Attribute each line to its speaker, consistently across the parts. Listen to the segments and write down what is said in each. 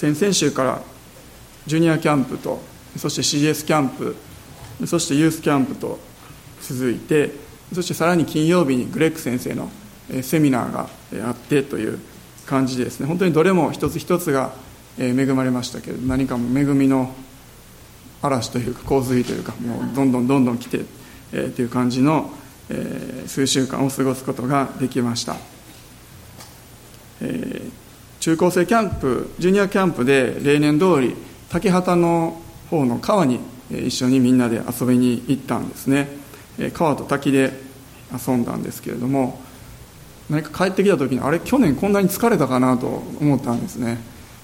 Speaker 1: 先々週からジュニアキャンプとそして CS キャンプそしてユースキャンプと続いてそしてさらに金曜日にグレッグ先生のセミナーがあってという感じでですね。本当にどれも一つ一つが恵まれましたけれど何かも恵みの嵐というか洪水というかもうどんどんどんどん来て、えー、という感じの、数週間を過ごすことができました、えー、中高生キャンプジュニアキャンプで例年通り竹畑の方の川に一緒にみんなで遊びに行ったんですね。川と滝で遊んだんですけれども何か帰ってきた時にあれ去年こんなに疲れたかなと思ったんですね。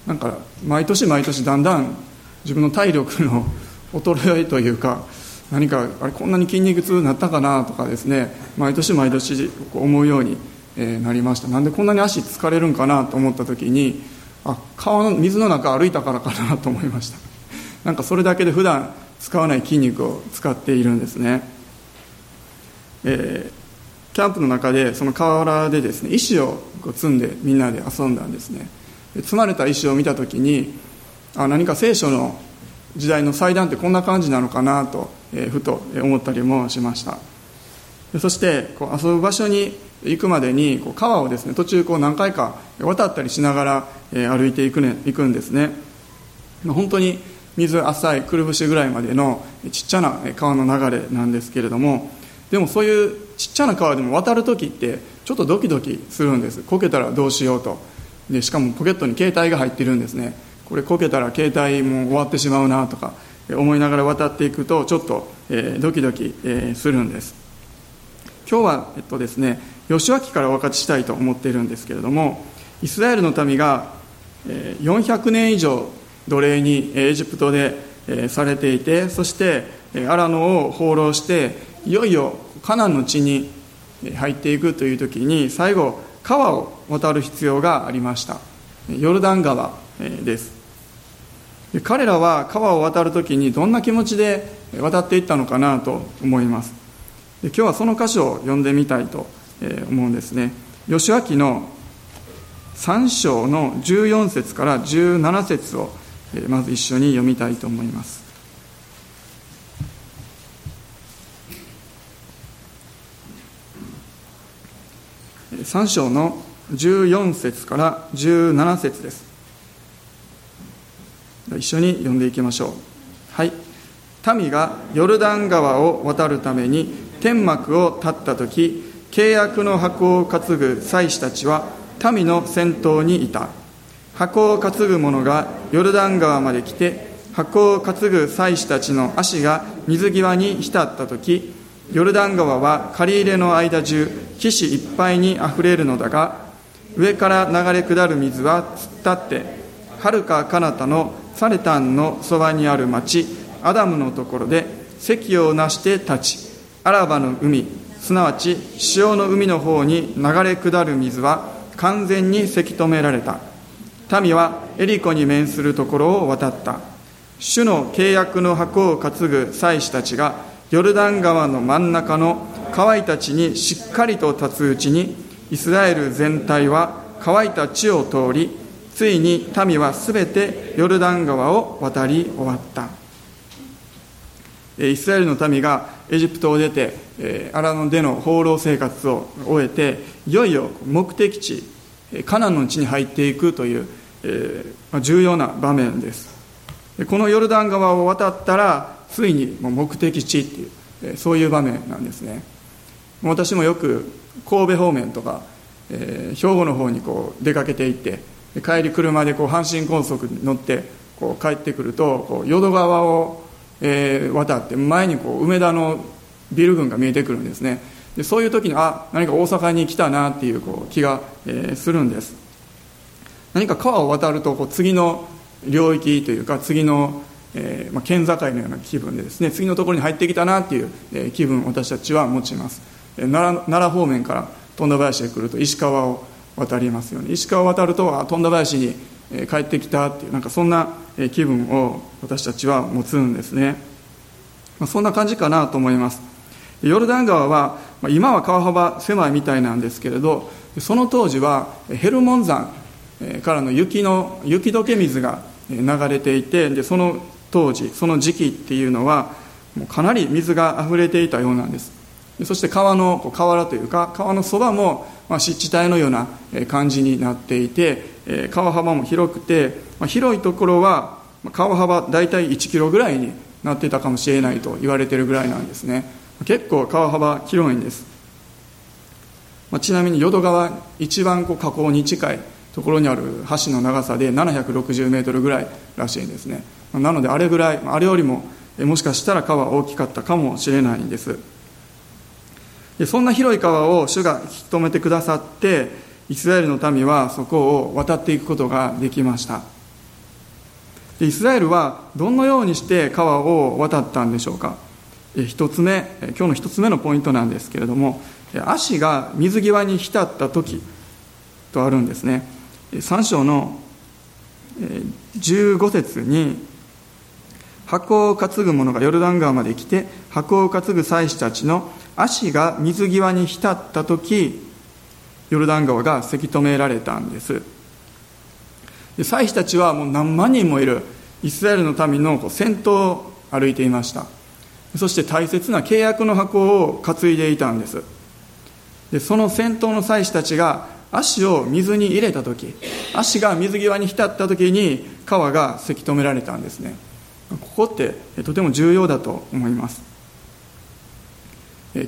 Speaker 1: なんか毎年毎年だんだん自分の体力の衰えというか何かあれこんなに筋肉痛になったかなとかですね。毎年毎年思うようにえなりました。なんでこんなに足疲れるんかなと思った時にあ川の水の中歩いたからかなと思いました。なんかそれだけで普段使わない筋肉を使っているんですね、えー、キャンプの中でその河原でですね石をこう積んでみんなで遊んだんですね。積まれた石を見た時にあ何か聖書の時代の祭壇ってこんな感じなのかなと、えー、ふと思ったりもしました。そしてこう遊ぶ場所に行くまでにこう川をですね途中こう何回か渡ったりしながら、え、歩いていく,、ね、行くんですね。本当に水浅いくるぶしぐらいまでのちっちゃな川の流れなんですけれどもでもそういうちっちゃな川でも渡る時ってちょっとドキドキするんです。こけたらどうしようと。でしかもポケットに携帯が入ってるんですね。これこけたら携帯も終わってしまうなとか思いながら渡っていくとちょっと、えー、ドキドキ、えー、するんです。今日は、えっとですね、吉脇からお分かちしたいと思っているんですけれどもイスラエルの民が、400年以上奴隷にエジプトで、されていてそしてアラノを放浪していよいよカナンの地に入っていくという時に最後川を渡る必要がありました。ヨルダン川です。彼らは川を渡るときにどんな気持ちで渡っていったのかなと思います。今日はその箇所を読んでみたいと思うんですね。吉脇の3章の14節から17節をまず一緒に読みたいと思います。3章の14節から17節です。一緒に読んでいきましょう。はい。民がヨルダン川を渡るために天幕を立った時契約の箱を担ぐ祭司たちは民の先頭にいた。箱を担ぐ者がヨルダン川まで来て箱を担ぐ祭司たちの足が水際に浸った時ヨルダン川は借り入れの間中岸いっぱいにあふれるのだが上から流れ下る水は突っ立ってはるか彼方のサレタンのそばにある町アダムのところで席をなして立ちアラバの海すなわち潮の海の方に流れ下る水は完全にせき止められた。民はエリコに面するところを渡った。主の契約の箱を担ぐ祭司たちがヨルダン川の真ん中の乾いた地にしっかりと立つうちにイスラエル全体は乾いた地を通りついに民はすべてヨルダン川を渡り終わった。イスラエルの民がエジプトを出てアラノでの放浪生活を終えていよいよ目的地カナンの地に入っていくという重要な場面です。このヨルダン川を渡ったらついに目的地っていうそういう場面なんですね。私もよく神戸方面とか、えー、兵庫の方にこう出かけていって帰り車でこう阪神高速に乗ってこう帰ってくるとこう淀川を、えー、渡って前にこう梅田のビル群が見えてくるんですね。でそういう時にあ何か大阪に来たなっていうこう気が、えー、するんです。何か川を渡るとこう次の領域というか次の、えーまあ、県境のような気分でですね次のところに入ってきたなっていう、えー、気分を私たちは持ちます。奈良奈良方面から富田林へ来ると石川を渡りますようね。石川を渡るとあ富田林に帰ってきたっていうなんかそんな気分を私たちは持つんですね、まあ、そんな感じかなと思います。ヨルダン川は今は川幅狭いみたいなんですけれどその当時はヘルモン山からの雪の雪解け水が流れていてでその当時その時期っていうのはかなり水が溢れていたようなんです。そして川の河原というか川のそばも湿地帯のような感じになっていて川幅も広くて広いところは川幅大体1キロぐらいになってたかもしれないと言われているぐらいなんですね。結構川幅広いんです。まあちなみに淀川一番こう河口に近いところにある橋の長さで760メートルぐらいらしいんですね。なのであれぐらいあれよりももしかしたら川大きかったかもしれないんです。でそんな広い川を主が引き止めてくださってイスラエルの民はそこを渡っていくことができました。でイスラエルはどのようにして川を渡ったんでしょうか。一つ目今日の一つ目のポイントなんですけれども足が水際に浸った時とあるんですね。3章の15節に箱を担ぐ者がヨルダン川まで来て箱を担ぐ祭司たちの足が水際に浸った時ヨルダン川がせき止められたんです。で祭司たちはもう何万人もいるイスラエルの民の先頭を歩いていました。そして大切な契約の箱を担いでいたんです。でその先頭の祭司たちが足を水に入れた時足が水際に浸った時に川がせき止められたんですね。ここってとても重要だと思います。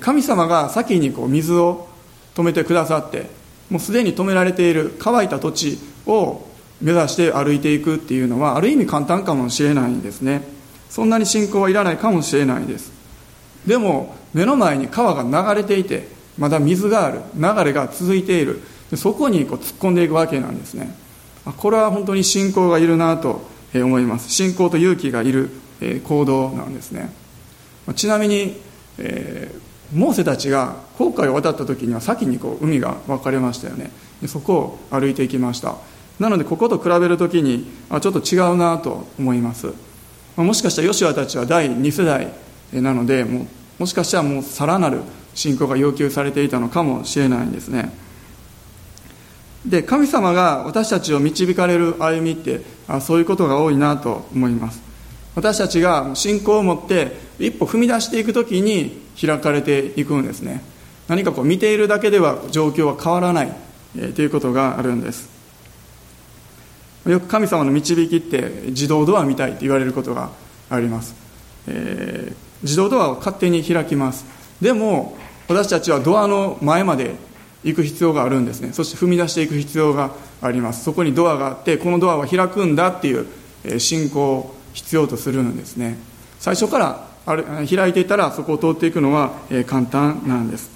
Speaker 1: 神様が先にこう水を止めてくださってもうすでに止められている乾いた土地を目指して歩いていくっていうのはある意味簡単かもしれないんですね。そんなに信仰はいらないかもしれないです。でも目の前に川が流れていてまだ水がある流れが続いている。そこにこう突っ込んでいくわけなんですね。これは本当に信仰がいるなと思います。信仰と勇気がいる行動なんですね。ちなみに、えー、モーセたちが航海を渡った時には先にこう海が分かれましたよね。そこを歩いていきました。なのでここと比べる時にあちょっと違うなと思います。もしかしたらヨシュアたちは第2世代なのでももしかしたらもうさらなる信仰が要求されていたのかもしれないんですね。で神様が私たちを導かれる歩みってあそういうことが多いなと思います。私たちが信仰を持って一歩踏み出していく時に開かれていくんですね。何かこう見ているだけでは状況は変わらない、えー、ということがあるんです。よく神様の導きって自動ドアみたいって言われることがあります、えー、自動ドアを勝手に開きます。でも私たちはドアの前まで行く必要があるんですね。そして踏み出していく必要があります。そこにドアがあってこのドアは開くんだっていう信仰を必要とするんですね。最初から開いていたらそこを通っていくのは簡単なんです。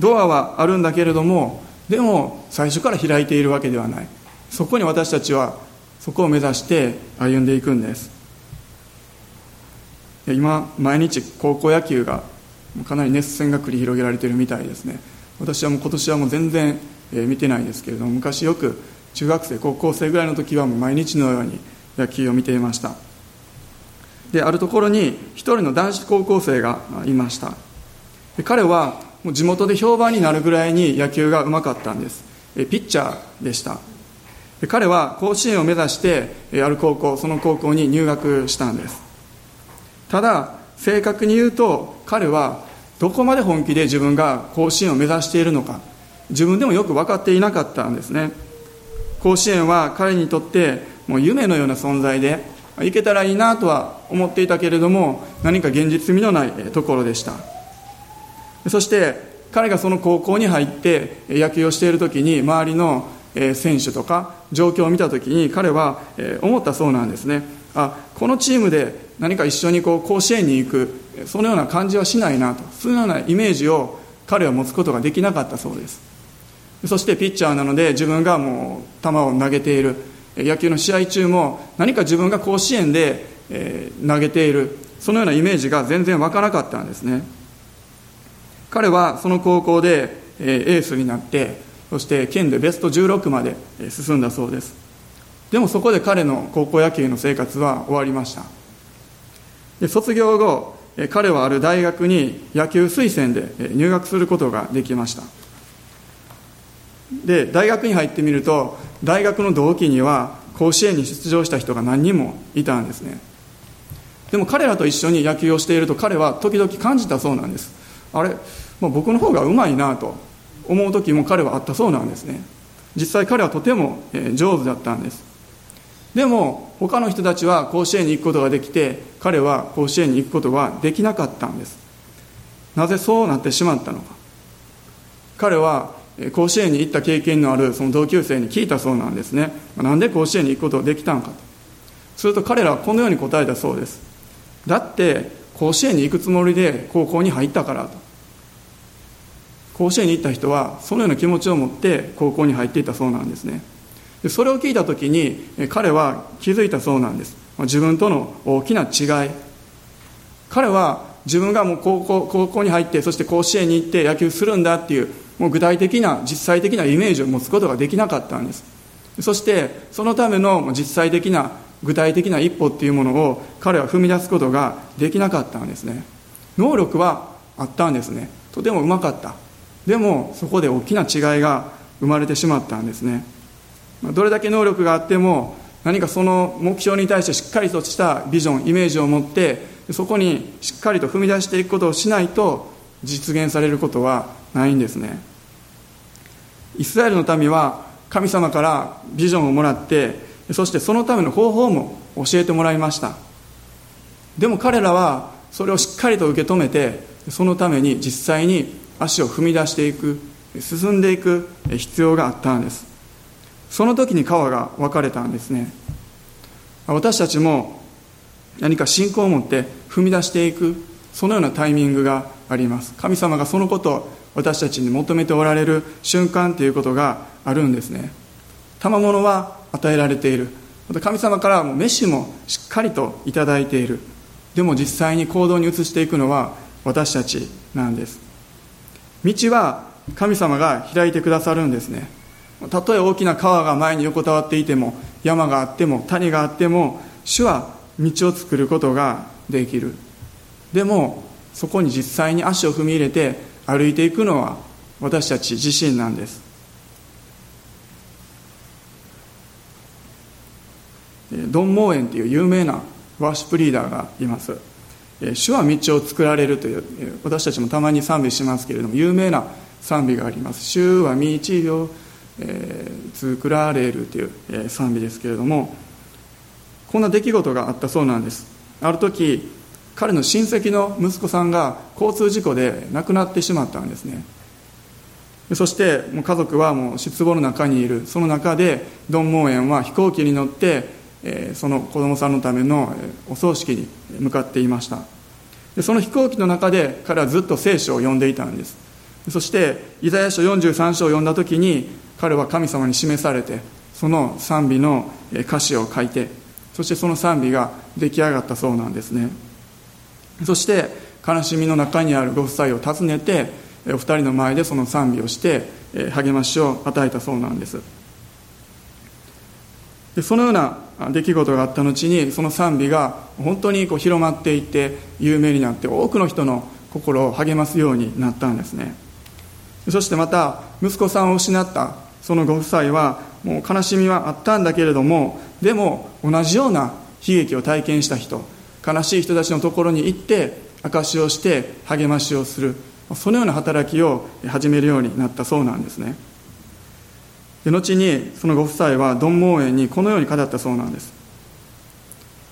Speaker 1: ドアはあるんだけれどもでも最初から開いているわけではない。そこに私たちはそこを目指して歩んでいくんです。今毎日高校野球がかなり熱戦が繰り広げられているみたいですね。私はもう今年はもう全然、見てないですけれども昔よく中学生高校生ぐらいの時はもう毎日のように野球を見ていました。であるところに一人の男子高校生がいました。で彼はもう地元で評判になるぐらいに野球がうまかったんです。ピッチャーでした。彼は甲子園を目指してある高校その高校に入学したんです。ただ正確に言うと彼はどこまで本気で自分が甲子園を目指しているのか自分でもよく分かっていなかったんですね。甲子園は彼にとってもう夢のような存在で行けたらいいなとは思っていたけれども何か現実味のないところでした。そして彼がその高校に入って野球をしている時に周りの選手とか状況を見た時に彼は思ったそうなんですね。あこのチームで何か一緒にこう甲子園に行くそのような感じはしないなとそういうようなイメージを彼は持つことができなかったそうです。そしてピッチャーなので自分がもう球を投げている。野球の試合中も何か自分が甲子園で、え投げている。そのようなイメージが全然わからなかったんですね。彼はその高校で、えエースになってそして県でベスト16まで進んだそうです。でもそこで彼の高校野球の生活は終わりました。で卒業後彼はある大学に野球推薦で入学することができました。で大学に入ってみると大学の同期には甲子園に出場した人が何人もいたんですね。でも彼らと一緒に野球をしていると彼は時々感じたそうなんです。あれ、まあ、僕の方がうまいなと。思う時も彼はあったそうなんですね。実際彼はとても上手だったんです。でも他の人たちは甲子園に行くことができて彼は甲子園に行くことはできなかったんです。なぜそうなってしまったのか。彼は甲子園に行った経験のあるその同級生に聞いたそうなんですね。なんで甲子園に行くことができたのかと。すると彼らはこのように答えたそうです。だって甲子園に行くつもりで高校に入ったからと。甲子園に行った人はそのような気持ちを持って高校に入っていたそうなんですね。でそれを聞いた時に彼は気づいたそうなんです。自分との大きな違い。彼は自分がもう高校高校に入ってそして甲子園に行って野球するんだっていうもう具体的な実際的なイメージを持つことができなかったんです。そしてそのための実際的な具体的な一歩っていうものを彼は踏み出すことができなかったんですね。能力はあったんですね。とてもうまかった。でもそこで大きな違いが生まれてしまったんですね。どれだけ能力があっても何かその目標に対してしっかりとしたビジョンイメージを持ってそこにしっかりと踏み出していくことをしないと実現されることはないんですね。イスラエルの民は神様からビジョンをもらってそしてそのための方法も教えてもらいました。でも彼らはそれをしっかりと受け止めてそのために実際に足を踏み出していく進んでいく必要があったんです。その時に川が分かれたんですね。私たちも何か信仰を持って踏み出していくそのようなタイミングがあります。神様がそのことを私たちに求めておられる瞬間ということがあるんですね。賜物は与えられている。また神様からも飯もしっかりと頂いている。でも実際に行動に移していくのは私たちなんです。道は神様が開いてくださるんですね。たとえ大きな川が前に横たわっていても山があっても谷があっても主は道を作ることができる。でもそこに実際に足を踏み入れて歩いていくのは私たち自身なんです。ドン・モーエンという有名なワーシップリーダーがいます。主は道を作られるという私たちもたまに賛美しますけれども有名な賛美があります。主は道を、作られるという、賛美ですけれどもこんな出来事があったそうなんです。ある時彼の親戚の息子さんが交通事故で亡くなってしまったんですね。そしてもう家族はもう失望の中にいる。その中でドン・モーエンは飛行機に乗ってその子供さんのためのお葬式に向かっていました。でその飛行機の中で彼はずっと聖書を読んでいたんです。そしてイザヤ書43章を読んだ時に彼は神様に示されてその賛美の歌詞を書いてそしてその賛美が出来上がったそうなんですね。そして悲しみの中にあるご夫妻を訪ねてお二人の前でその賛美をして励ましを与えたそうなんです。でそのような出来事があった後にその賛美が本当にこう広まっていって有名になって多くの人の心を励ますようになったんですね。そしてまた息子さんを失ったそのご夫妻はもう悲しみはあったんだけれどもでも同じような悲劇を体験した人悲しい人たちのところに行って証しをして励ましをするそのような働きを始めるようになったそうなんですね。で後にそのご夫妻はドン・モーエンにこのように語ったそうなんです。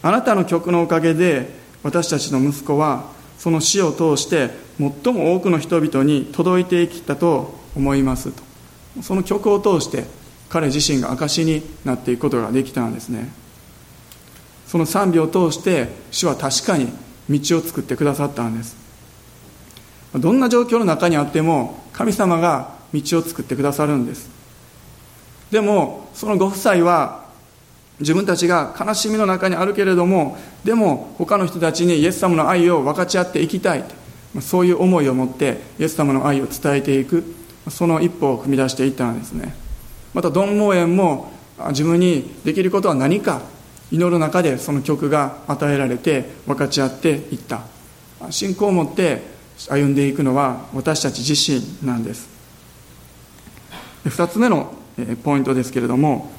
Speaker 1: あなたの曲のおかげで私たちの息子はその死を通して最も多くの人々に届いてきたと思いますと。その曲を通して彼自身が証しになっていくことができたんですね。その賛美を通して主は確かに道を作ってくださったんです。どんな状況の中にあっても神様が道を作ってくださるんです。でもそのご夫妻は自分たちが悲しみの中にあるけれどもでも他の人たちにイエス様の愛を分かち合っていきたいそういう思いを持ってイエス様の愛を伝えていくその一歩を踏み出していったんですね。またドン・モーエンも自分にできることは何か祈る中でその曲が与えられて分かち合っていった。信仰を持って歩んでいくのは私たち自身なんです。2つ目のポイントですけれども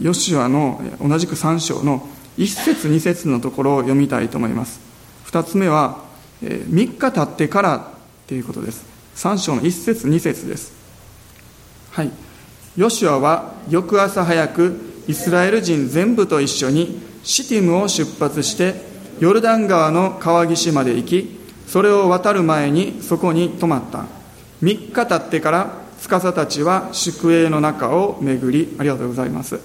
Speaker 1: ヨシュアの同じく3章の1節2節のところを読みたいと思います。2つ目は3日経ってからということです。3章の1節2節です。はい。ヨシュアは翌朝早くイスラエル人全部と一緒にシティムを出発してヨルダン川の川岸まで行きそれを渡る前にそこに泊まった。3日経ってから司たちは宿営の中を巡りありがとうございます。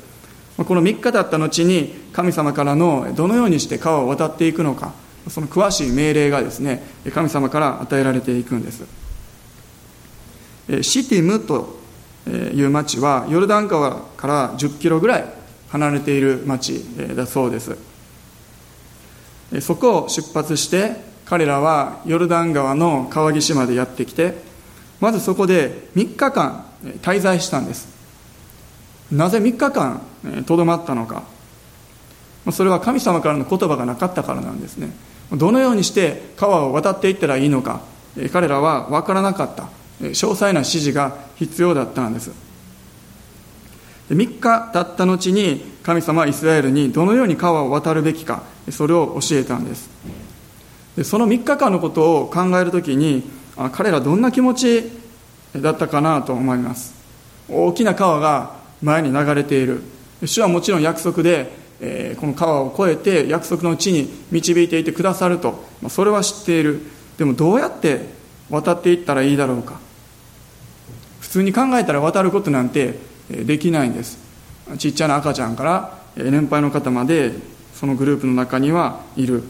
Speaker 1: この3日経った後に神様からのどのようにして川を渡っていくのかその詳しい命令がですね神様から与えられていくんです。シティムという町はヨルダン川から10キロぐらい離れている町だそうです。そこを出発して彼らはヨルダン川の川岸までやってきてまずそこで3日間滞在したんです。なぜ3日間とどまったのか。それは神様からの言葉がなかったからなんですね。どのようにして川を渡っていったらいいのか彼らは分からなかった。詳細な指示が必要だったんです。3日経った後に神様はイスラエルにどのように川を渡るべきかそれを教えたんです。その3日間のことを考えるときに彼らどんな気持ちだったかなと思います。大きな川が前に流れている。主はもちろん約束で、え、この川を越えて約束の地に導いていてくださると、まあ、それは知っている。でもどうやって渡っていったらいいだろうか。普通に考えたら渡ることなんてできないんです。ちっちゃな赤ちゃんから年配の方までそのグループの中にはいる。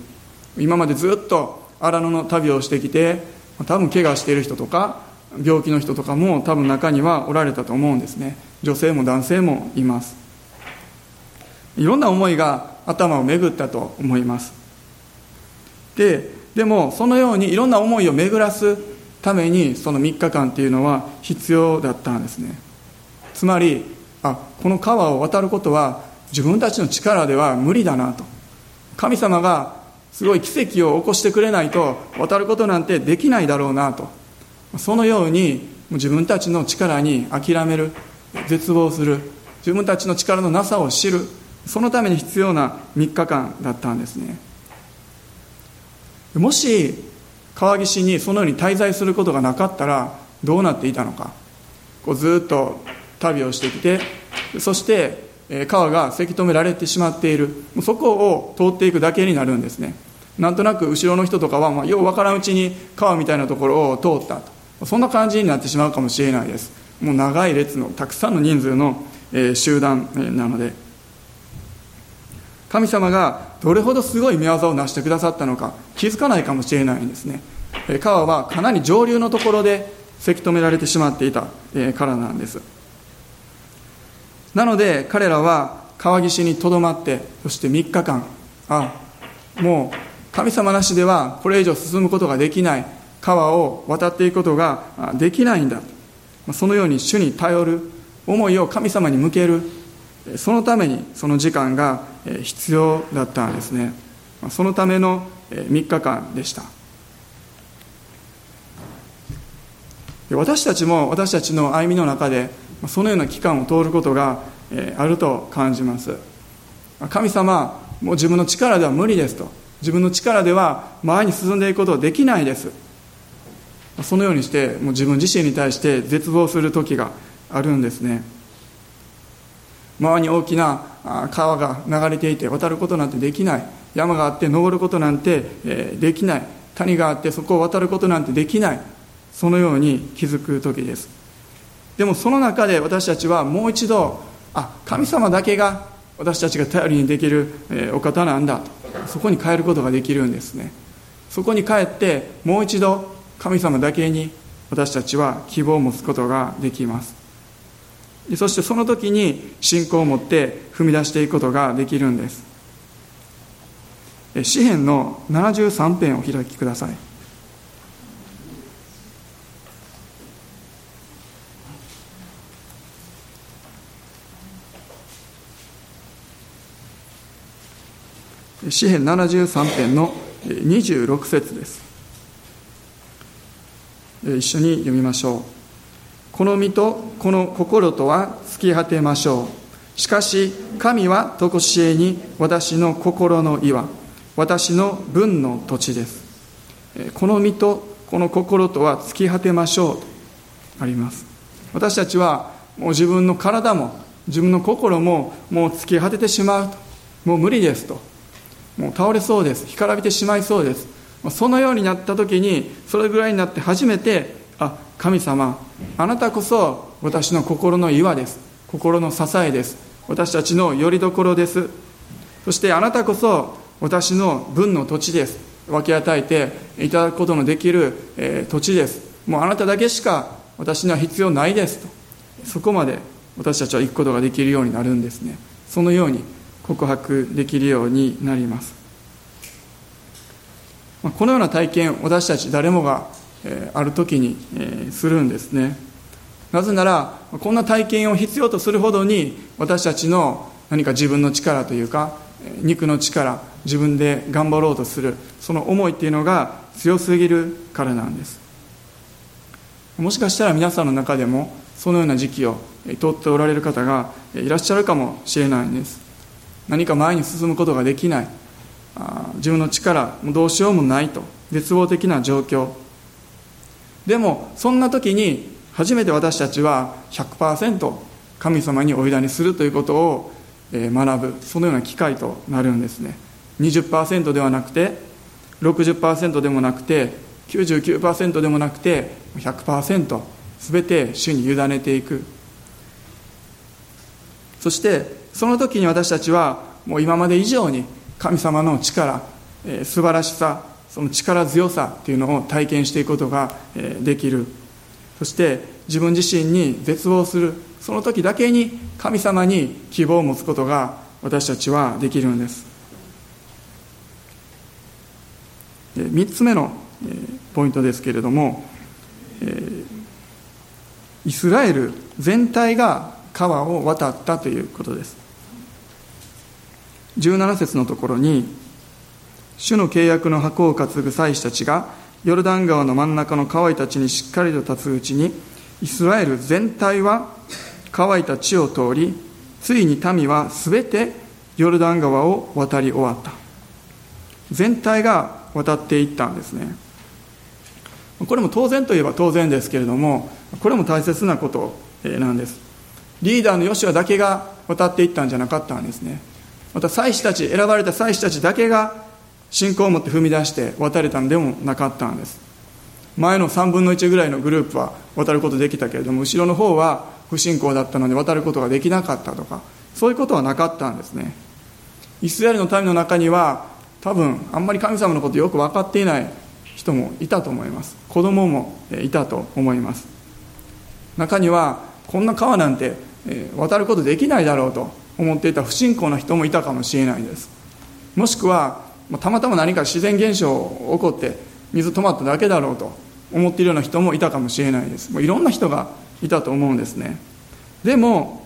Speaker 1: 今までずっと荒野の旅をしてきて多分怪我している人とか病気の人とかも多分中にはおられたと思うんですね。女性も男性もいます。いろんな思いが頭を巡ったと思います。ででもそのようにいろんな思いを巡らすためにその3日間っていうのは必要だったんですね。つまりあこの川を渡ることは自分たちの力では無理だなと。神様がすごい奇跡を起こしてくれないと渡ることなんてできないだろうなと。そのように自分たちの力に諦める絶望する自分たちの力のなさを知るそのために必要な3日間だったんですね。もし川岸にそのように滞在することがなかったらどうなっていたのか。こうずっと旅をしてきてそして川がせき止められてしまっている。そこを通っていくだけになるんですね。なんとなく後ろの人とかは、まあ、よう分からんうちに川みたいなところを通ったと。そんな感じになってしまうかもしれないです。もう長い列のたくさんの人数の、え集団、なので。神様がどれほどすごい見業を成してくださったのか気づかないかもしれないんですね。川はかなり上流のところでせき止められてしまっていたからなんです。なので彼らは川岸にとどまってそして3日間あもう神様なしではこれ以上進むことができない川を渡っていくことができないんだ。そのように主に頼る思いを神様に向けるそのためにその時間が必要だったんですね。そのための3日間でした。私たちも私たちの歩みの中でそのような期間を通ることがあると感じます。神様もう自分の力では無理ですと。自分の力では前に進んでいくことはできないです。そのようにしてもう自分自身に対して絶望する時があるんですね。周りに大きな川が流れていて渡ることなんてできない。山があって登ることなんてできない。谷があってそこを渡ることなんてできない。そのように気づく時です。でもその中で私たちはもう一度あ神様だけが私たちが頼りにできるお方なんだ。とそこに変えることができるんですね。そこに帰ってもう一度神様だけに私たちは希望を持つことができます。そしてその時に信仰を持って踏み出していくことができるんです。詩篇の73編を開きください。詩編73編の26節です。一緒に読みましょう。この身とこの心とは尽き果てましょう。しかし神は常しえに私の心の岩私の分の土地です。この身とこの心とは尽き果てましょうとあります。私たちはもう自分の体も自分の心ももう尽き果ててしまうと。もう無理ですと。もう倒れそうです。干からびてしまいそうです。そのようになった時にそれぐらいになって初めてあ神様あなたこそ私の心の岩です。心の支えです。私たちの拠り所です。そしてあなたこそ私の分の土地です。分け与えていただくことのできる、え、土地です。もうあなただけしか私には必要ないです。と。そこまで私たちは行くことができるようになるんですね。そのように告白できるようになります。このような体験私たち誰もがある時にするんですね。なぜならこんな体験を必要とするほどに私たちの何か自分の力というか肉の力自分で頑張ろうとするその思いっていうのが強すぎるからなんです。もしかしたら皆さんの中でもそのような時期を通っておられる方がいらっしゃるかもしれないんです。何か前に進むことができない。自分の力もどうしようもないと。絶望的な状況。でもそんな時に初めて私たちは100%神様にお委ねするということを学ぶそのような機会となるんですね。20%ではなくて60%でもなくて99%でもなくて100%全て主に委ねていく。そしてその時に私たちはもう今まで以上に神様の力、えー、素晴らしさその力強さっていうのを体験していくことができる。そして自分自身に絶望するその時だけに神様に希望を持つことが私たちはできるんです。3つ目のポイントですけれどもイスラエル全体が川を渡ったということです。17節のところに主の契約の箱を担ぐ祭司たちがヨルダン川の真ん中の乾いた地にしっかりと立つうちにイスラエル全体は乾いた地を通りついに民は全てヨルダン川を渡り終わった。全体が渡っていったんですね。これも当然といえば当然ですけれどもこれも大切なことなんです。リーダーのヨシュアだけが渡っていったんじゃなかったんですね。また祭司たち選ばれた祭司たちだけが信仰を持って踏み出して渡れたんでもなかったんです。前の3分の1ぐらいのグループは渡ることできたけれども後ろの方は不信仰だったので渡ることができなかったとかそういうことはなかったんですね。イスラエルの民の中には多分あんまり神様のことよく分かっていない人もいたと思います。子供もいたと思います。中にはこんな川なんて渡ることできないだろうと。思っていた不信仰な人もいたかもしれないです。もしくはたまたま何か自然現象起こって水止まっただけだろうと思っているような人もいたかもしれないです。もういろんな人がいたと思うんですね。でも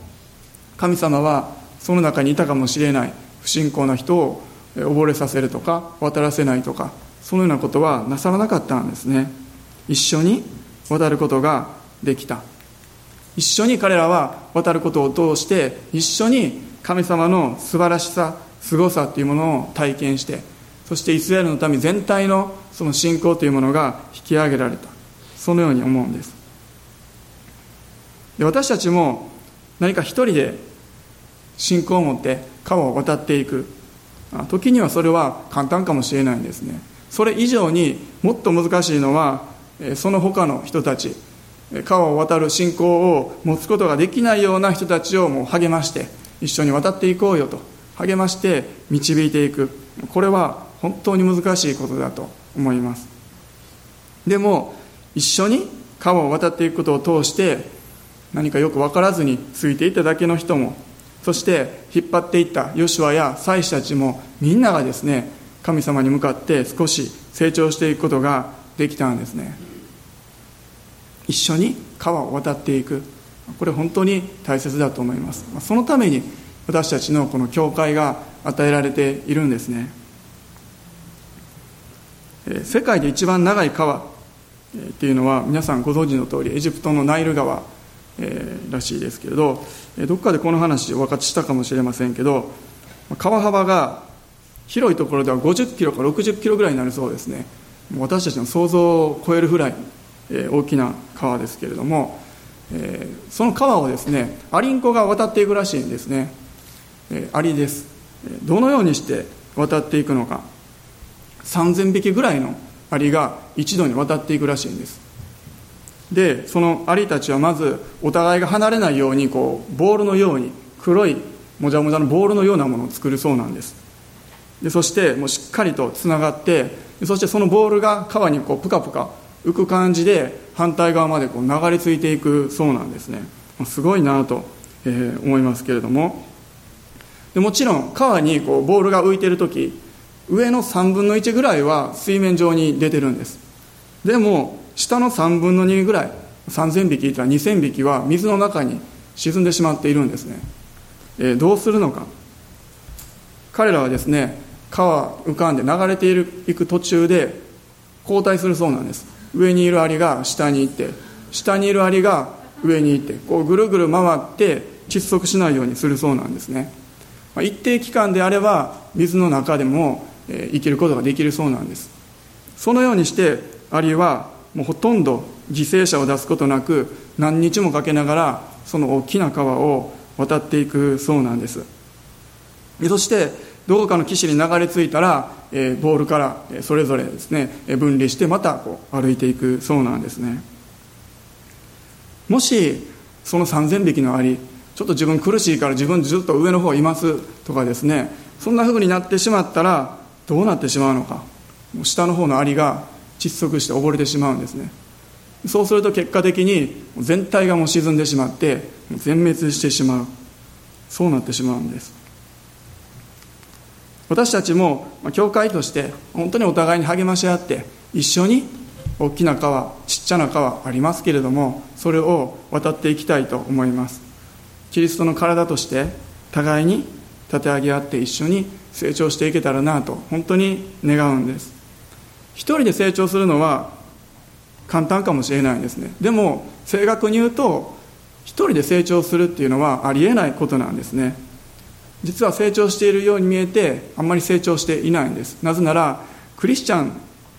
Speaker 1: 神様はその中にいたかもしれない。不信仰な人を溺れさせるとか渡らせないとかそのようなことはなさらなかったんですね。一緒に渡ることができた。一緒に彼らは渡ることを通して一緒に神様の素晴らしさ凄さというものを体験してそしてイスラエルの民全体のその信仰というものが引き上げられた。そのように思うんです。で私たちも何か一人で信仰を持って川を渡っていく。時にはそれは簡単かもしれないんですね。それ以上にもっと難しいのはその他の人たち。川を渡る信仰を持つことができないような人たちをもう励まして一緒に渡っていこうよと。励まして導いていく。これは本当に難しいことだと思います。でも一緒に川を渡っていくことを通して何かよく分からずについていただけの人もそして引っ張っていったヨシュアや祭司たちもみんながですね神様に向かって少し成長していくことができたんですね。一緒に川を渡っていく。これ本当に大切だと思います。そのために私たちのこの教会が与えられているんですね。世界で一番長い川っていうのは皆さんご存知の通りエジプトのナイル川えー、らしいですけれどどっかでこの話お分かちしたかもしれませんけど川幅が広いところでは50キロか60キロぐらいになるそうですね。私たちの想像を超えるぐらい、え、大きな川ですけれども、えー、その川をですねアリンコが渡っていくらしいんですね、えー、アリです。どのようにして渡っていくのか。3000匹ぐらいのアリが一度に渡っていくらしいんです。でそのアリたちはまずお互いが離れないようにこうボールのように黒いもじゃもじゃのボールのようなものを作るそうなんです。でそしてもうしっかりとつながってそしてそのボールが川にこうプカプカ浮く感じで反対側までこう流れ着いていくそうなんですね。すごいなと、えー、思いますけれども。でもちろん川にこうボールが浮いてる時上の3分の1ぐらいは水面上に出てるんです。でも下の3分の2ぐらい3000匹いたら2000匹は水の中に沈んでしまっているんですね、えー、どうするのか。彼らはですね川浮かんで流れているいく途中で交代するそうなんです。上にいるアリが下に行って下にいるアリが上に行ってこうぐるぐる回って窒息しないようにするそうなんですね。ま一定期間であれば水の中でもえ生きることができるそうなんです。そのようにしてアリはもうほとんど犠牲者を出すことなく何日もかけながらその大きな川を渡っていくそうなんです。そしてどこかの岸に流れ着いたら、えー、ボールからそれぞれですね分離してまたこう歩いていくそうなんですね。もしその3000匹のアリちょっと自分苦しいから自分ずっと上の方いますとかですねそんな風になってしまったらどうなってしまうのか。下の方のアリが窒息して溺れてしまうんですね。そうすると結果的に全体がもう沈んでしまって全滅してしまう。そうなってしまうんです。私たちも教会として本当にお互いに励まし合って一緒に大きな川ちっちゃな川ありますけれどもそれを渡っていきたいと思います。キリストの体として互いに立て上げ合って一緒に成長していけたらなと本当に願うんです。一人で成長するのは簡単かもしれないですね。でも正確に言うと一人で成長するっていうのはありえないことなんですね。実は成長しているように見えてあんまり成長していないんです。なぜならクリスチャン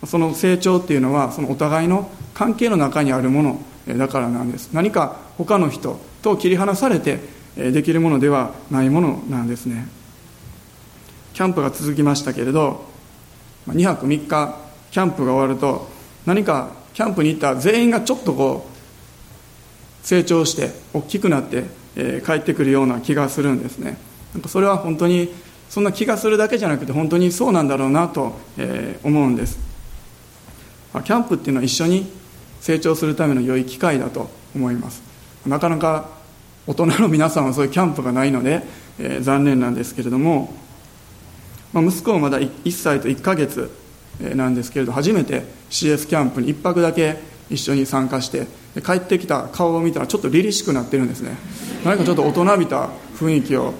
Speaker 1: その成長っていうのはそのお互いの関係の中にあるものだからなんです。何か他の人と切り離されてできるものではないものなんですね。キャンプが続きましたけれど2泊3日キャンプが終わると何かキャンプに行った全員がちょっとこう成長して大きくなって、帰ってくるような気がするんですね。なんかそれは本当にそんな気がするだけじゃなくて本当にそうなんだろうなと、え思うんです。キャンプっていうのは一緒に成長するための良い機会だと思います。なかなか大人の皆さんはそういうキャンプがないので、えー、残念なんですけれども、まあ、息子はまだ 1, 歳と1ヶ月なんですけれど初めて CS キャンプに1泊だけ一緒に参加して帰ってきた顔を見たらちょっと凛々しくなってるんですね。何かちょっと大人びた雰囲気を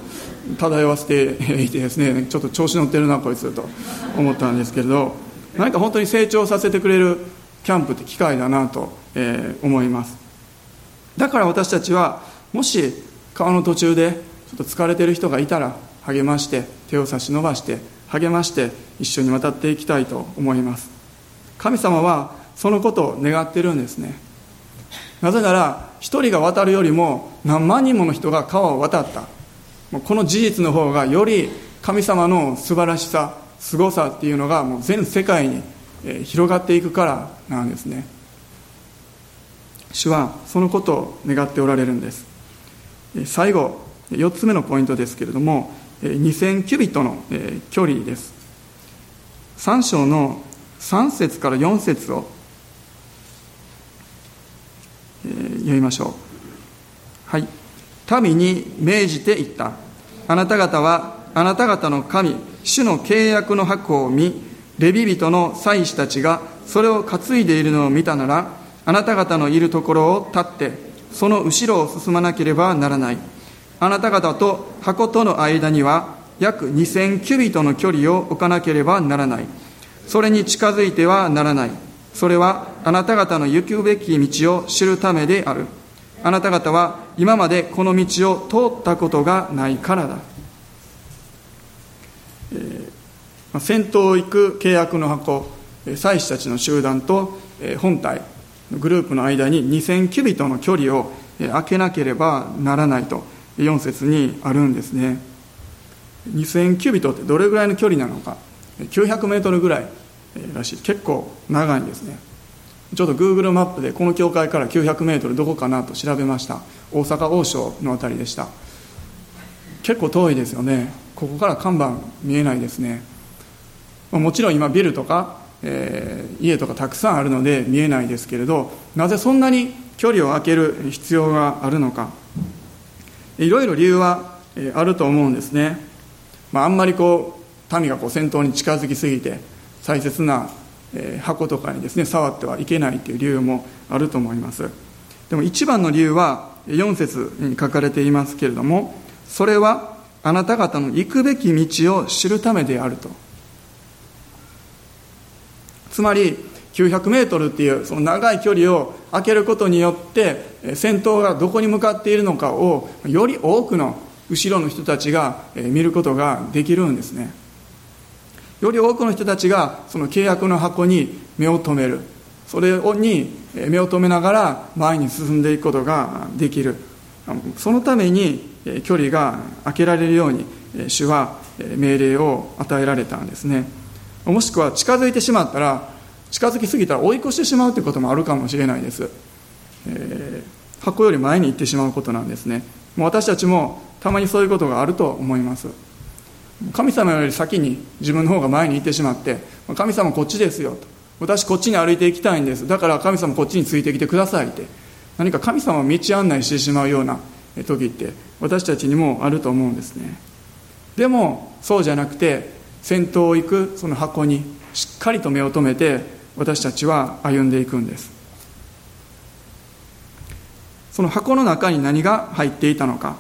Speaker 1: 漂わせていてですねちょっと調子乗ってるなこいつと思ったんですけれど何か本当に成長させてくれるキャンプって機会だなと、えー、思います。だから私たちはもし川の途中でちょっと疲れてる人がいたら励まして手を差し伸ばして励まして一緒に渡っていきたいと思います。神様はそのことを願ってるんですね。なぜなら一人が渡るよりも何万人もの人が川を渡った。この事実の方がより神様の素晴らしさすごさっていうのがもう全世界に広がっていくからなんですね。主はそのことを願っておられるんです。最後4つ目のポイントですけれども2000キュビットの距離です。3章の3節から4節を読みましょう。はい。民に命じて言った。あなた方はあなた方の神主の契約の箱を見レビ人の祭司たちがそれを担いでいるのを見たならあなた方のいるところを立ってその後ろを進まなければならない。あなた方と箱との間には約2000キュビトの距離を置かなければならない。それに近づいてはならない。それはあなた方の行くべき道を知るためである。あなた方は今までこの道を通ったことがないからだ、えー、先頭を行く契約の箱祭司たちの集団と本体グループの間に2000キュビットの距離を空けなければならないと4節にあるんですね。2000キュビットってどれぐらいの距離なのか。900メートルぐらいらしい。結構長いんですね。ちょっと Google マップでこの教会から900メートルどこかなと調べました。大阪王将の辺りでした。結構遠いですよね。ここから看板見えないですね。もちろん今ビルとか、えー、家とかたくさんあるので見えないですけれどなぜそんなに距離を空ける必要があるのか。いろいろ理由はあると思うんですね、まあ、あんまりこう民がこう先頭に近づきすぎて大切な箱とかにですね触ってはいけないという理由もあると思います。でも一番の理由は4節に書かれていますけれどもそれはあなた方の行くべき道を知るためであると。つまり900メートルっていうその長い距離を空けることによって先頭がどこに向かっているのかをより多くの後ろの人たちが見ることができるんですね。より多くの人たちがその契約の箱に目を留める。それに目を留めながら前に進んでいくことができる。そのために距離が空けられるように主は命令を与えられたんですね。もしくは近づいてしまったら近づきすぎたら追い越してしまうということもあるかもしれないです、えー、箱より前に行ってしまうことなんですね。もう私たちもたまにそういうことがあると思います。神様より先に自分の方が前に行ってしまって神様こっちですよと。私こっちに歩いていきたいんです。だから神様こっちについてきてくださいって。何か神様を道案内してしまうような時って私たちにもあると思うんですね。でもそうじゃなくて先頭を行くその箱にしっかりと目を留めて私たちは歩んでいくんです。その箱の中に何が入っていたのか。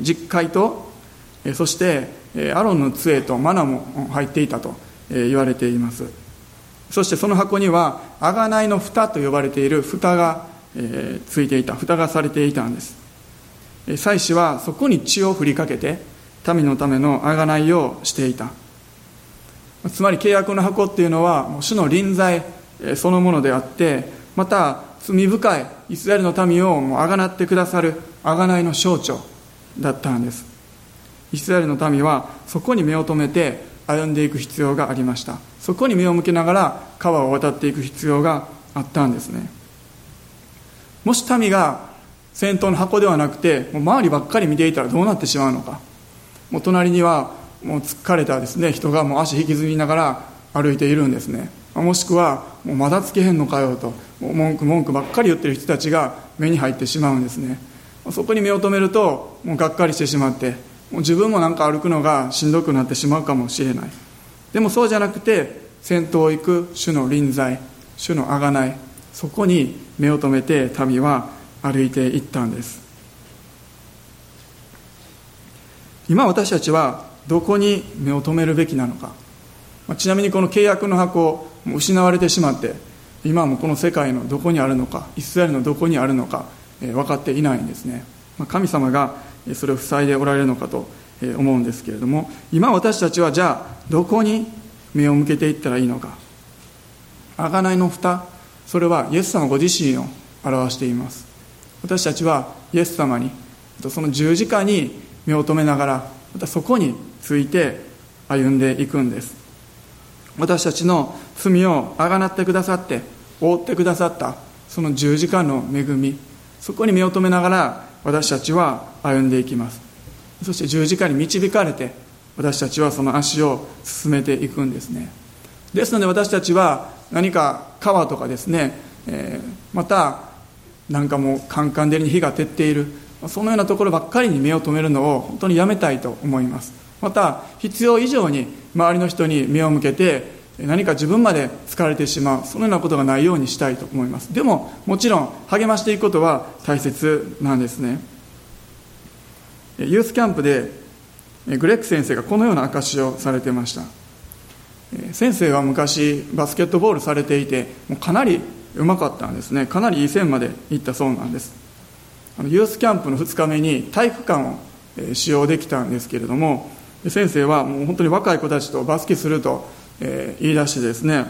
Speaker 1: 実会とそしてアロンの杖とマナも入っていたと言われています。そしてその箱には贖いの蓋と呼ばれている蓋がついていた蓋がされていたんです。祭司はそこに血を振りかけて民のための贖いをしていた。つまり契約の箱っていうのはもう主の臨在そのものであってまた罪深いイスラエルの民をあがなってくださる贖いの象徴だったんです。イスラエルの民はそこに目を留めて歩んでいく必要がありました。そこに目を向けながら川を渡っていく必要があったんですね。もし民が先頭の箱ではなくてもう周りばっかり見ていたらどうなってしまうのか。もう隣にはもう疲れたですね。人がもう足引きずりながら歩いているんですね。もしくはもうまだつけへんのかよと。文句文句ばっかり言ってる人たちが目に入ってしまうんですね。そこに目を留めるともうがっかりしてしまって自分もなんか歩くのがしんどくなってしまうかもしれない。でもそうじゃなくて先頭を行く主の臨在主の贖いそこに目を留めて民は歩いていったんです。今私たちはどこに目を留めるべきなのか。まあちなみにこの契約の箱失われてしまって今もこの世界のどこにあるのかイスラエルのどこにあるのか分かっていないんですね。まあ神様がそれを塞いでおられるのかと思うんですけれども今私たちはじゃあどこに目を向けていったらいいのか。贖いの蓋。それはイエス様ご自身を表しています。私たちはイエス様にその十字架に目を留めながらまたそこについて歩んでいくんです。私たちの罪をあがなってくださって覆ってくださったその十字架の恵みそこに目を留めながら私たちは歩んでいきます。そして十字架に導かれて私たちはその足を進めていくんですね。ですので私たちは何か川とかですね、えー、またなんかもうカンカン照りに火が照っているそのようなところばっかりに目を留めるのを本当にやめたいと思います。また必要以上に周りの人に目を向けて何か自分まで疲れてしまう。そのようなことがないようにしたいと思います。でももちろん励ましていくことは大切なんですね。ユースキャンプでグレッグ先生がこのような証しをされてました。先生は昔バスケットボールされていてもうかなりうまかったんですね。かなりいい線まで行ったそうなんです。ユースキャンプの2日目に体育館を使用できたんですけれども先生はもう本当に若い子たちとバスケすると言い出してですね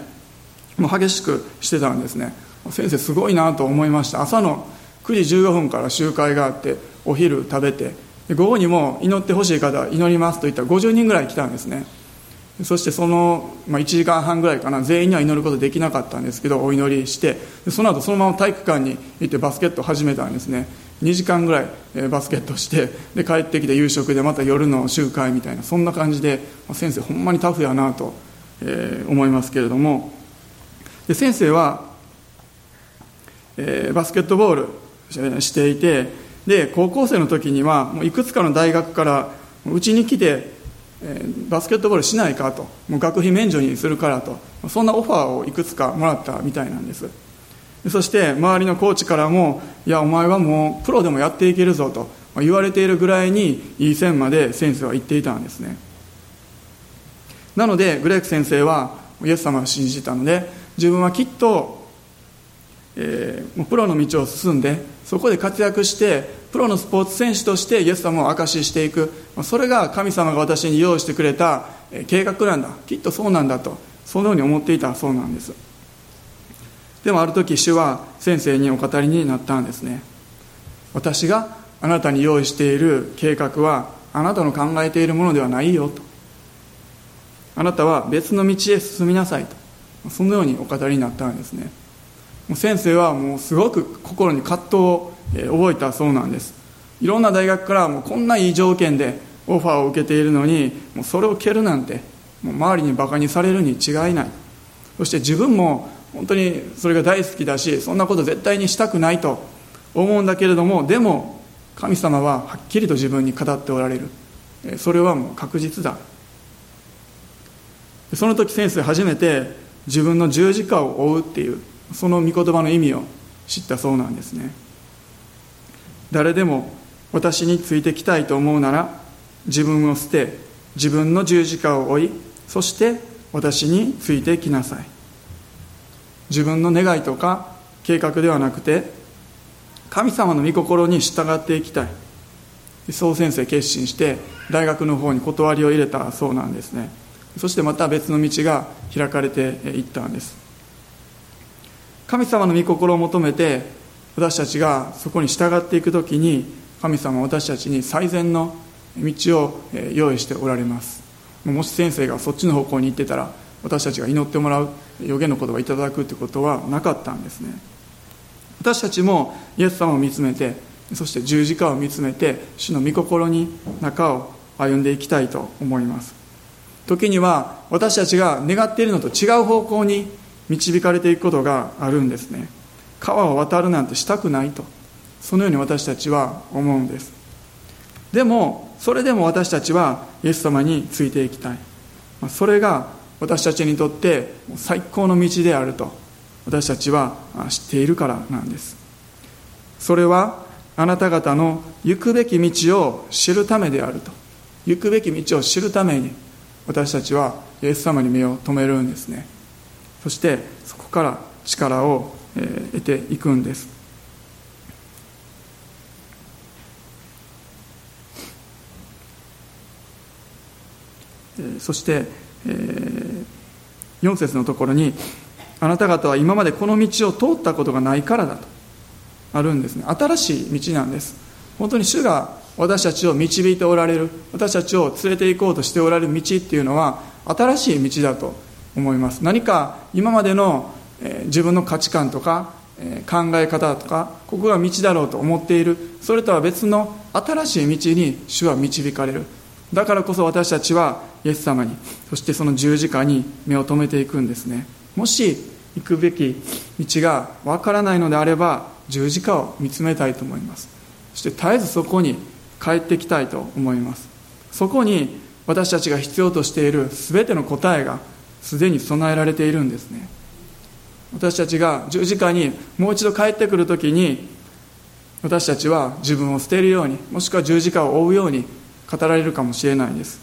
Speaker 1: もう激しくしてたんですね。先生すごいなと思いました。朝の9時15分から集会があってお昼食べて午後にも祈ってほしい方祈りますと言ったら50人ぐらい来たんですね。そしてその、まあ、1時間半ぐらいかな全員には祈ることできなかったんですけどお祈りしてその後そのまま体育館に行ってバスケット始めたんですね。2時間ぐらいバスケットしてで帰ってきて夕食でまた夜の集会みたいなそんな感じで先生ほんまにタフやなと、え思いますけれどもで先生は、えー、バスケットボールしていてで高校生の時にはもういくつかの大学からうちに来て、えー、バスケットボールしないかともう学費免除にするからとそんなオファーをいくつかもらったみたいなんです。そして周りのコーチからもいやお前はもうプロでもやっていけるぞと言われているぐらいにいい線まで先生は言っていたんですね。なのでグレーク先生はイエス様を信じたので自分はきっと、えー、もうプロの道を進んでそこで活躍してプロのスポーツ選手としてイエス様を証ししていく。それが神様が私に用意してくれた計画なんだ。きっとそうなんだと。そのように思っていた。そうなんです。でもある時主は先生にお語りになったんですね。私があなたに用意している計画はあなたの考えているものではないよと。あなたは別の道へ進みなさいと。そのようにお語りになったんですね。先生はもうすごく心に葛藤を覚えたそうなんです。いろんな大学からもうこんないい条件でオファーを受けているのにもうそれを蹴るなんてもう周りにバカにされるに違いない。そして自分も本当にそれが大好きだしそんなこと絶対にしたくないと思うんだけれどもでも神様ははっきりと自分に語っておられる。それはもう確実だ。その時先生初めて自分の十字架を追うっていうその御言葉の意味を知ったそうなんですね。誰でも私についてきたいと思うなら自分を捨て自分の十字架を追いそして私についてきなさい。自分の願いとか計画ではなくて神様の御心に従っていきたい。そう先生決心して大学の方に断りを入れたそうなんですね。そしてまた別の道が開かれていったんです。神様の御心を求めて私たちがそこに従っていく時に神様は私たちに最善の道を用意しておられます。もし先生がそっちの方向に行ってたら私たちが祈ってもらう予言の言葉をいただくということはなかったんですね。私たちもイエス様を見つめてそして十字架を見つめて主の御心に中を歩んでいきたいと思います。時には私たちが願っているのと違う方向に導かれていくことがあるんですね。川を渡るなんてしたくないと。そのように私たちは思うんです。でもそれでも私たちはイエス様についていきたい。それが私たちにとって最高の道であると。私たちは知っているからなんです。それはあなた方の行くべき道を知るためであると。行くべき道を知るために私たちはイエス様に目を留めるんですね。そしてそこから力を得ていくんです。そして4節のところにあなた方は今までこの道を通ったことがないからだとあるんですね。新しい道なんです。本当に主が私たちを導いておられる私たちを連れて行こうとしておられる道っていうのは新しい道だと思います。何か今までの、自分の価値観とか、考え方とかここが道だろうと思っている。それとは別の新しい道に主は導かれる。だからこそ私たちはイエス様にそしてその十字架に目を留めていくんですね。もし行くべき道がわからないのであれば十字架を見つめたいと思います。そして絶えずそこに帰ってきたいと思います。そこに私たちが必要としている全ての答えがすでに備えられているんですね。私たちが十字架にもう一度帰ってくるときに私たちは自分を捨てるようにもしくは十字架を追うように語られるかもしれないです。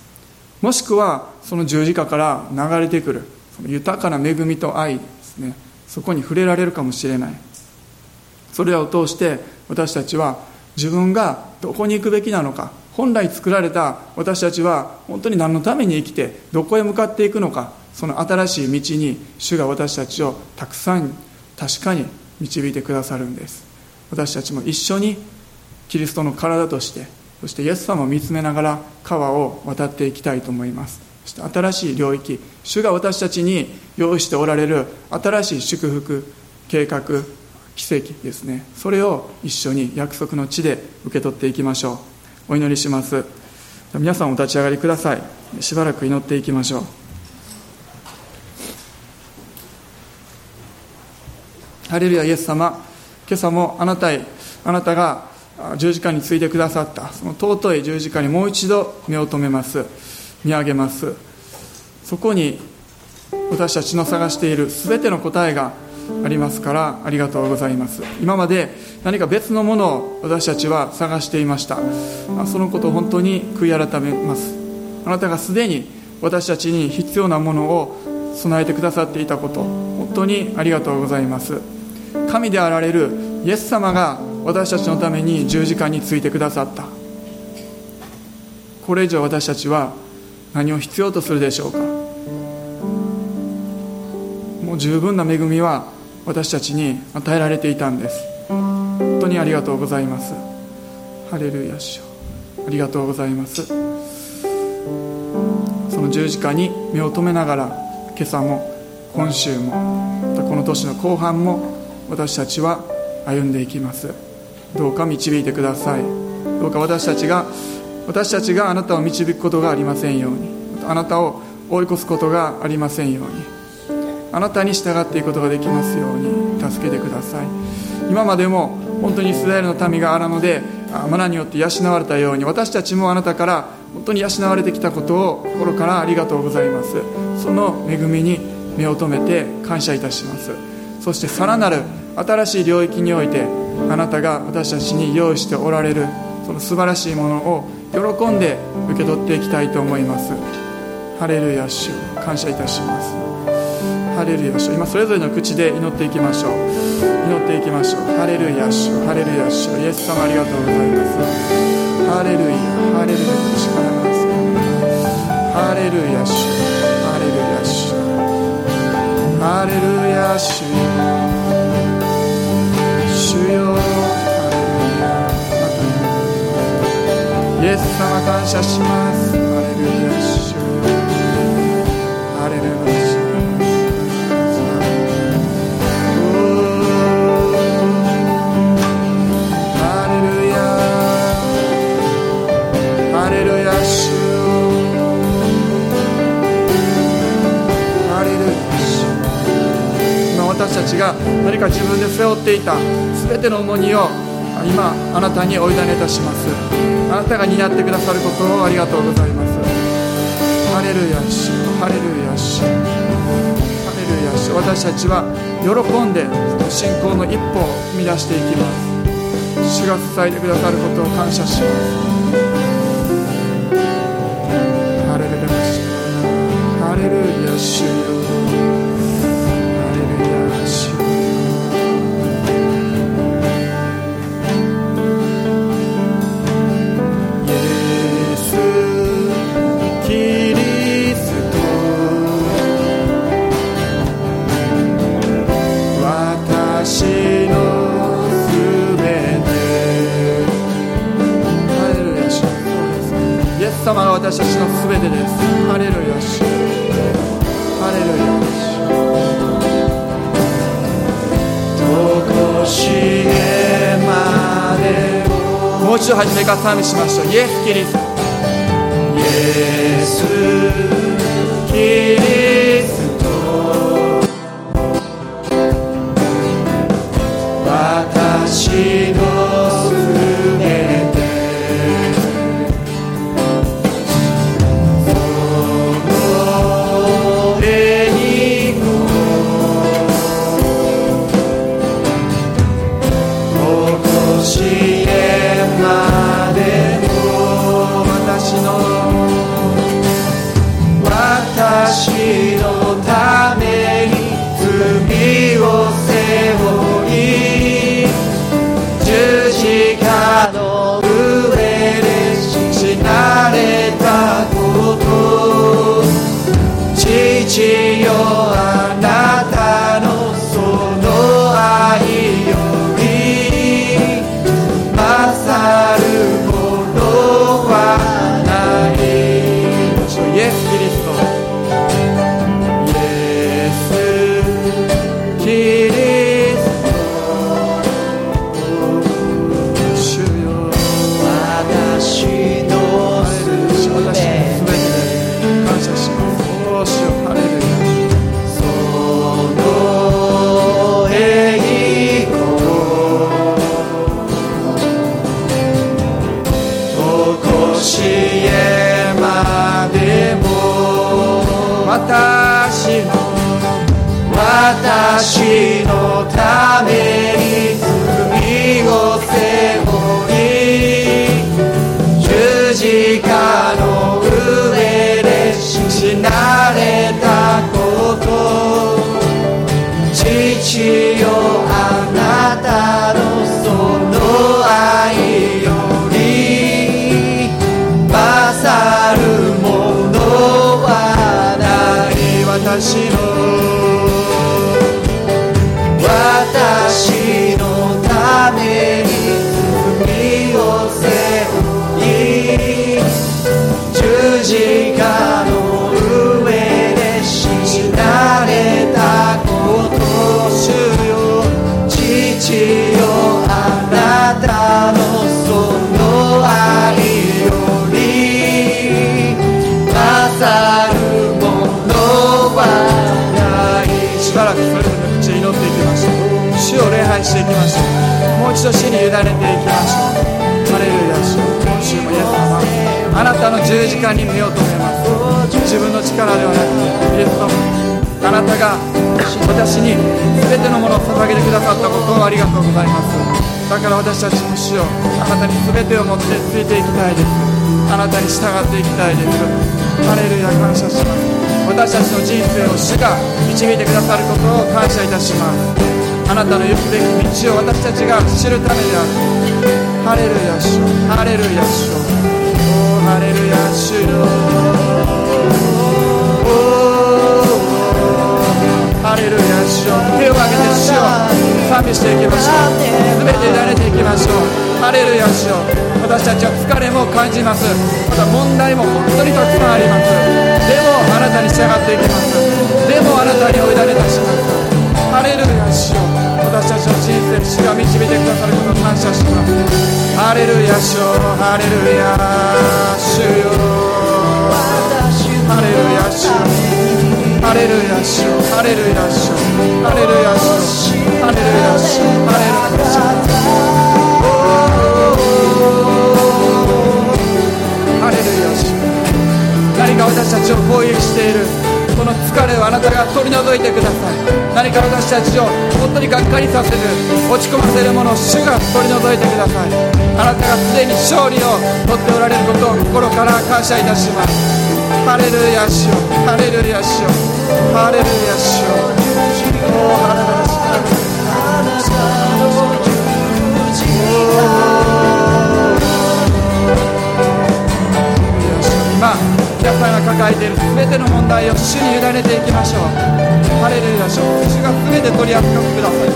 Speaker 1: もしくはその十字架から流れてくるその豊かな恵みと愛ですね。そこに触れられるかもしれない。それらを通して私たちは自分がどこに行くべきなのか本来作られた私たちは本当に何のために生きてどこへ向かっていくのかその新しい道に主が私たちをたくさん確かに導いてくださるんです。私たちも一緒にキリストの体としてそしてイエス様を見つめながら川を渡っていきたいと思います。そして新しい領域主が私たちに用意しておられる新しい祝福計画奇跡ですね。それを一緒に約束の地で受け取っていきましょう。お祈りします。皆さんお立ち上がりください。しばらく祈っていきましょう。ハレルヤイエス様。今朝もあなたへあなたが十字架についてくださった。その尊い十字架にもう一度目を留めます。見上げます。そこに私たちの探している全ての答えがありますからありがとうございます。今まで何か別のものを私たちは探していました。そのことを本当に悔い改めます。あなたがすでに私たちに必要なものを備えてくださっていたこと本当にありがとうございます。神であられるイエス様が私たちのために十字架についてくださった。これ以上私たちは何を必要とするでしょうか。もう十分な恵みは私たちに与えられていたんです。本当にありがとうございます。ハレルヤ主ありがとうございます。その十字架に目を留めながら今朝も今週もまたこの年の後半も私たちは歩んでいきます。どうか導いてください。どうか私たちが私たちがあなたを導くことがありませんように。あなたを追い越すことがありませんように。あなたに従っていくことができますように助けてください。今までも本当にイスラエルの民が荒野でマナによって養われたように私たちもあなたから本当に養われてきたことを心からありがとうございます。その恵みに目を留めて感謝いたします。そしてさらなる新しい領域においてあなたが私たちに用意しておられるその素晴らしいものを喜んで受け取っていきたいと思います。ハレルヤ主感謝いたします。ハレルヤ主今それぞれの口で祈っていきましょう。祈っていきましょう。ハレルヤ主ハレルヤ主イエス様ありがとうございます。ハレルヤハレルヤ力がます。ハレルヤ主ハレルヤ主ハレルヤ主イエス様感謝します。私たちが何か自分で背負っていた全ての重荷を今あなたにお委ねいたします。あなたが担ってくださることをありがとうございます。ハレルヤ主ハレルヤ主ハレルヤ主私たちは喜んで信仰の一歩を踏み出していきます。主が支えてくださることを感謝します。てです。ハレルヤ。主ハレルヤ。主も。う一度初めから賛美しましょう。イエス・キリスト。イエス・
Speaker 2: えまでも。
Speaker 1: 私の
Speaker 2: 私のために罪を背負い十字架の上で死なれたこと。父
Speaker 1: 私の。
Speaker 2: 私のために罪を背負い十字い
Speaker 1: きましょうもう一度主に委ねていきましょうハレルヤ主今週もイエス様あなたの十字架に目を留めます自分の力ではなくイエス様あなたが私に全てのものを捧げてくださったことをありがとうございますだから私たちも主よあなたに全てを持ってついていきたいですあなたに従っていきたいですハレルヤ感謝します。私たちの人生を主が導いてくださることを感謝いたします。あなたの行くべき道を私たちが知るためであるハレルヤ主ハレルヤ主おハレルヤ主よおーハレルヤ主よ手を挙げて主を賛美していきましょう全て委ねていきましょうハレルヤ主よ私たちは疲れも感じますまた問題も本当にたくさんありますでもあなたに従っていきます。でもあなたにお委ねいたしますハレルヤ主よ私たちの人生主が導いてくださることを感謝します。ハレルヤ主ハレルヤ主よ。ハレルヤ主。ハレルヤ主。ハレルヤ主。ハレルヤ主。ハレルヤ主。ハレルヤ主。ハレルヤ主。何が私たちを攻撃しているこの疲れをあなたが取り除いてください。何か私たちを本当にがっかりさせる落ち込ませるものを主が取り除いてください。あなたがすでに勝利を取っておられることを心から感謝いたします。ハレルヤ主よハレルヤ主よハレルヤ主よが抱えている。全ての問題を主に委ねていきましょう。ハレルヤ主主が全て取り扱ってください。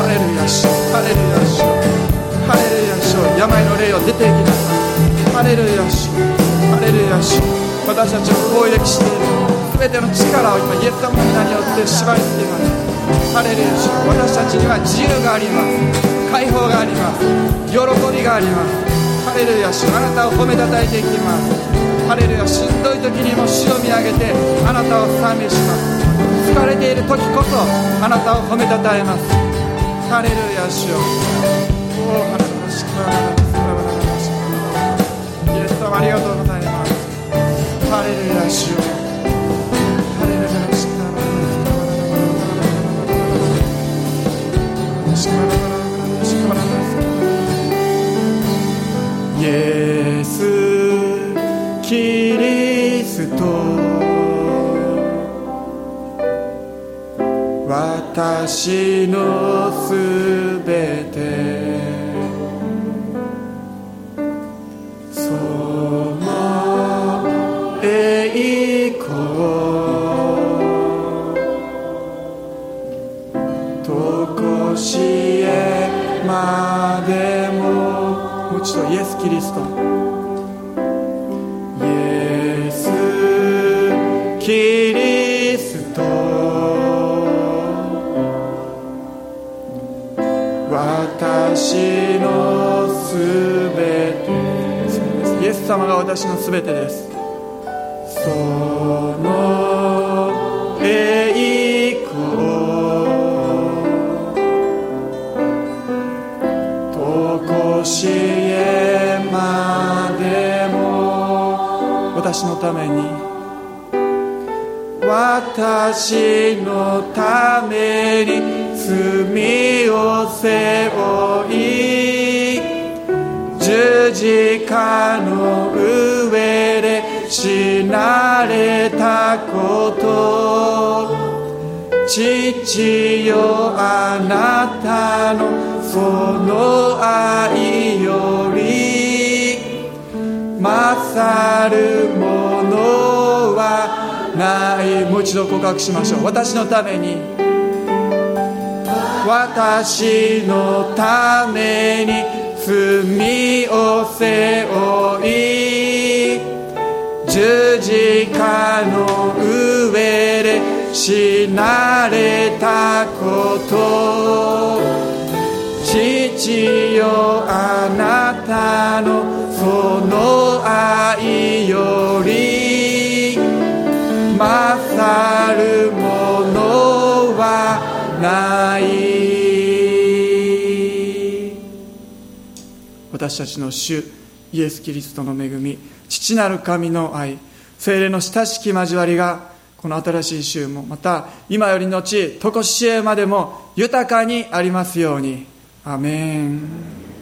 Speaker 1: ハレルヤ主ハレルヤ主ハレルヤ主病の霊を出ていきなさい。ハレルヤ主ハレルヤ主私たちを攻撃している。全ての力を今イエス様の皆によって縛り付けます。ハレルヤ主私たちには自由があります。解放があります。喜びがあります。ハレルヤ主あなたを褒めたたえていきます。ハレルヤしんどい時にも主を見上げてあなたを賛美します。疲れている時こそあなたを褒めたたえます。ハレルヤ主よおおハレルヤ主イエス様ありがとうございます。ハレルヤ主よハレルヤ主イ私のすべて。その栄光。とこしえまでも。もうう一度イエス様が私のすべてです。その栄光。とこしえまでも。私のために。私のために。罪を背負い。十字架のなれたこと。父よあなたのその愛より。勝るものはない。もう一度告白しましょう。私のために。私のために。罪を背負い。十字架の上で死なれたこと父よあなたのその愛より勝るものはない。私たちの主イエス・キリストの恵み父なる神の愛精霊の親しき交わりがこの新しい週もまた今より後とこしえまでも豊かにありますように。アメン。